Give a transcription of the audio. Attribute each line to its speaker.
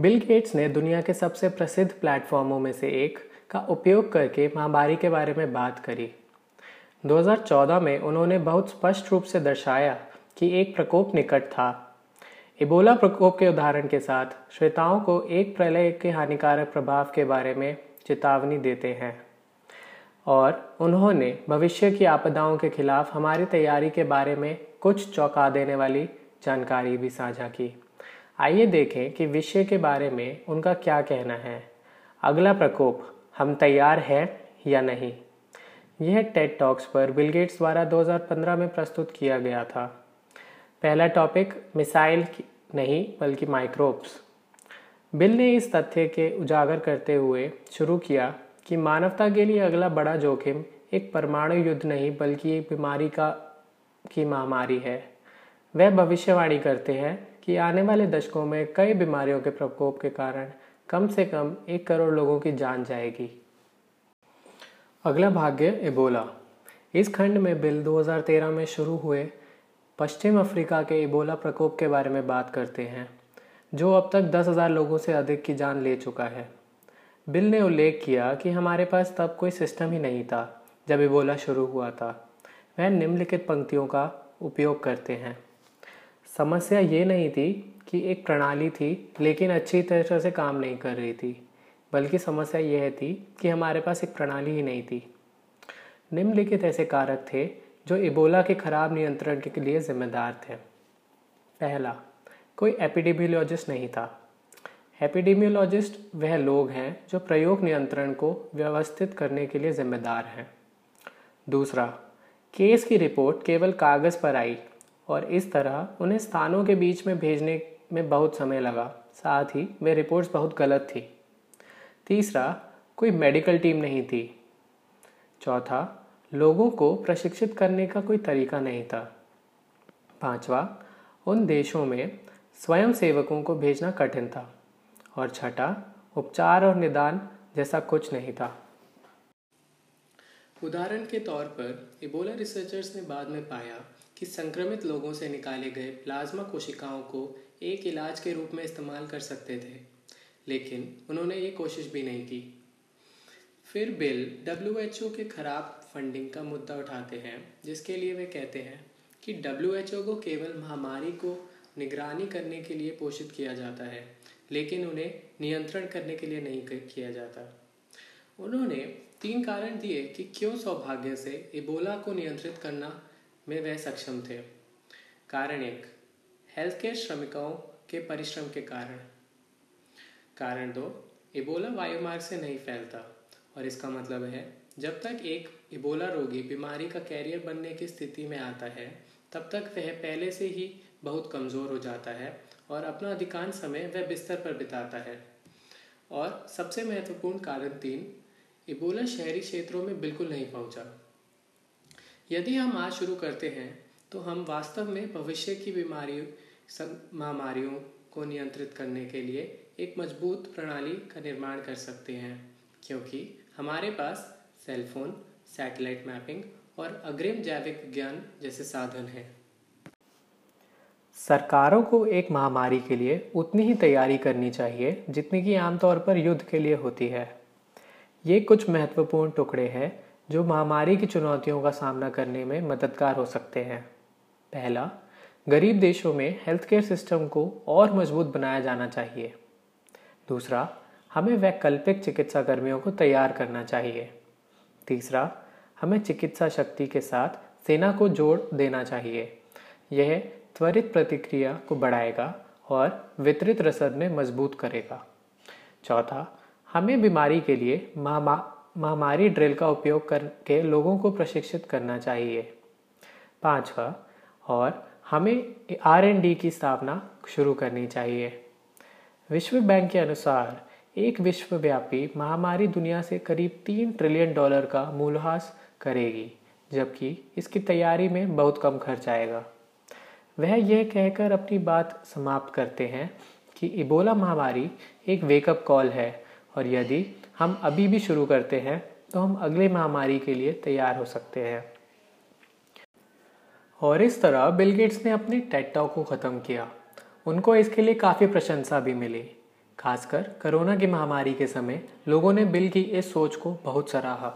Speaker 1: Bill Gates ने दुनिया के सबसे प्रसिद्ध प्लेटफॉर्मों में से एक का उपयोग करके महामारी के बारे में बात करी। 2014 में उन्होंने बहुत स्पष्ट रूप से दर्शाया कि एक प्रकोप निकट था। इबोला प्रकोप के उदाहरण के साथ, श्वेताओं को एक प्रलय के हानिकारक प्रभाव के बारे में चेतावनी देते हैं। और उन्होंने भविष्य की आपदाओं के खिलाफ हमारी तैयारी के बारे में कुछ चौंका देने वाली जानकारी भी साझा की। आइए देखें कि विषय के बारे में उनका क्या कहना है। अगला प्रकोप, हम तैयार हैं या नहीं? यह टेड टॉक्स पर बिल गेट्स द्वारा 2015 में प्रस्तुत किया गया था। पहला टॉपिक मिसाइल नहीं, बल्कि माइक्रोब्स बिल ने इस तथ्य के उजागर करते हुए शुरू किया कि मानवता के लिए अगला बड़ा जोखिम एक परमाणु युद्ध नहीं, बल्कि एक बीमारी का, की महामारी है। वह भविष्यवाणी करते हैं कि आने वाले दशकों में कई बीमारियों के प्रकोप के कारण कम से कम एक करोड़ लोगों की जान जाएगी। अगला भाग्य इबोला इस खंड में बिल 2013 में शुरू हुए पश्चिम अफ्रीका के इबोला प्रकोप के बारे में बात करते हैं, जो अब तक दस हज़ार लोगों से अधिक की जान ले चुका है। बिल ने उल्लेख किया कि हमारे पास तब कोई सिस्टम ही नहीं था, जब इबोला शुरू हुआ था। वह निम्नलिखित पंक्तियों का उपयोग करते हैं। समस्या ये नहीं थी कि एक प्रणाली थी, लेकिन अच्छी तरह से काम नहीं कर रही थी, बल्कि समस्या यह थी कि हमारे पास एक प्रणाली ही नहीं थी। निम्नलिखित ऐसे कारक थे जो इबोला के खराब नियंत्रण के लिए जिम्मेदार थे। पहला, कोई एपिडेमियोलॉजिस्ट नहीं था। एपिडेमियोलॉजिस्ट वह लोग हैं जो प्रयोग नियंत्रण को व्यवस्थित करने के लिए जिम्मेदार हैं। दूसरा, केस की रिपोर्ट केवल कागज़ पर आई और इस तरह उन्हें स्थानों के बीच में भेजने में बहुत समय लगा। साथ ही वे रिपोर्ट्स बहुत गलत थी। तीसरा, कोई मेडिकल टीम नहीं थी। चौथा, लोगों को प्रशिक्षित करने का कोई तरीका नहीं था। पांचवा, उन देशों में स्वयं सेवकों को भेजना कठिन था। और छठा, उपचार और निदान जैसा कुछ नहीं था। उदाहरण के तौर पर इबोला रिसर्चर्स ने बाद में पाया कि संक्रमित लोगों से निकाले गए प्लाज्मा कोशिकाओं को एक इलाज के रूप में इस्तेमाल कर सकते थे, लेकिन उन्होंने ये कोशिश भी नहीं की। फिर बिल डब्ल्यू के खराब फंडिंग का मुद्दा उठाते हैं, जिसके लिए वे कहते हैं कि डब्ल्यू को केवल महामारी को निगरानी करने के लिए पोषित किया जाता है, लेकिन उन्हें नियंत्रण करने के लिए नहीं किया जाता। उन्होंने तीन कारण दिए कि क्यों सौभाग्य से इबोला को नियंत्रित करना में वह सक्षम थे। कारण एक हेल्थ केयर श्रमिकों के परिश्रम के कारण। कारण दो इबोला वायुमार्ग से नहीं फैलता और इसका मतलब है, जब तक एक इबोला रोगी बीमारी का कैरियर बनने की स्थिति में आता है, तब तक वह पहले से ही बहुत कमज़ोर हो जाता है और अपना अधिकांश समय वह बिस्तर पर बिताता है। और सबसे महत्वपूर्ण कारण तीन इबोला शहरी क्षेत्रों में बिल्कुल नहीं पहुँचा। यदि हम आज शुरू करते हैं तो हम वास्तव में भविष्य की बीमारियों महामारियों को नियंत्रित करने के लिए एक मज़बूत प्रणाली का निर्माण कर सकते हैं, क्योंकि हमारे पास सेलफोन सैटेलाइट मैपिंग और अग्रिम जैविक विज्ञान जैसे साधन हैं। सरकारों को एक महामारी के लिए उतनी ही तैयारी करनी चाहिए जितनी कि आमतौर पर युद्ध के लिए होती है। ये कुछ महत्वपूर्ण टुकड़े हैं जो महामारी की चुनौतियों का सामना करने में मददगार हो सकते हैं। पहला, गरीब देशों में हेल्थ केयर सिस्टम को और मज़बूत बनाया जाना चाहिए। दूसरा, हमें वैकल्पिक चिकित्सा कर्मियों को तैयार करना चाहिए। तीसरा, हमें चिकित्सा शक्ति के साथ सेना को जोड़ देना चाहिए। यह त्वरित प्रतिक्रिया को बढ़ाएगा और वितरित रसद में मज़बूत करेगा। चौथा हमें बीमारी के लिए महामारी ड्रिल का उपयोग करके लोगों को प्रशिक्षित करना चाहिए। पांचवा और हमें आर एन डी की स्थापना शुरू करनी चाहिए। विश्व बैंक के अनुसार, एक विश्वव्यापी महामारी दुनिया से करीब तीन ट्रिलियन डॉलर का मूल्यहास करेगी, जबकि इसकी तैयारी में बहुत कम खर्च आएगा। वह यह कहकर अपनी बात समाप्त करते हैं कि इबोला महामारी एक वेकअप कॉल है और यदि हम अभी भी शुरू करते हैं तो हम अगले महामारी के लिए तैयार हो सकते हैं। और इस तरह बिल गेट्स ने अपने टेटॉक को ख़त्म किया। उनको इसके लिए काफ़ी प्रशंसा भी मिली। खासकर कोरोना की महामारी के समय लोगों ने बिल की इस सोच को बहुत सराहा।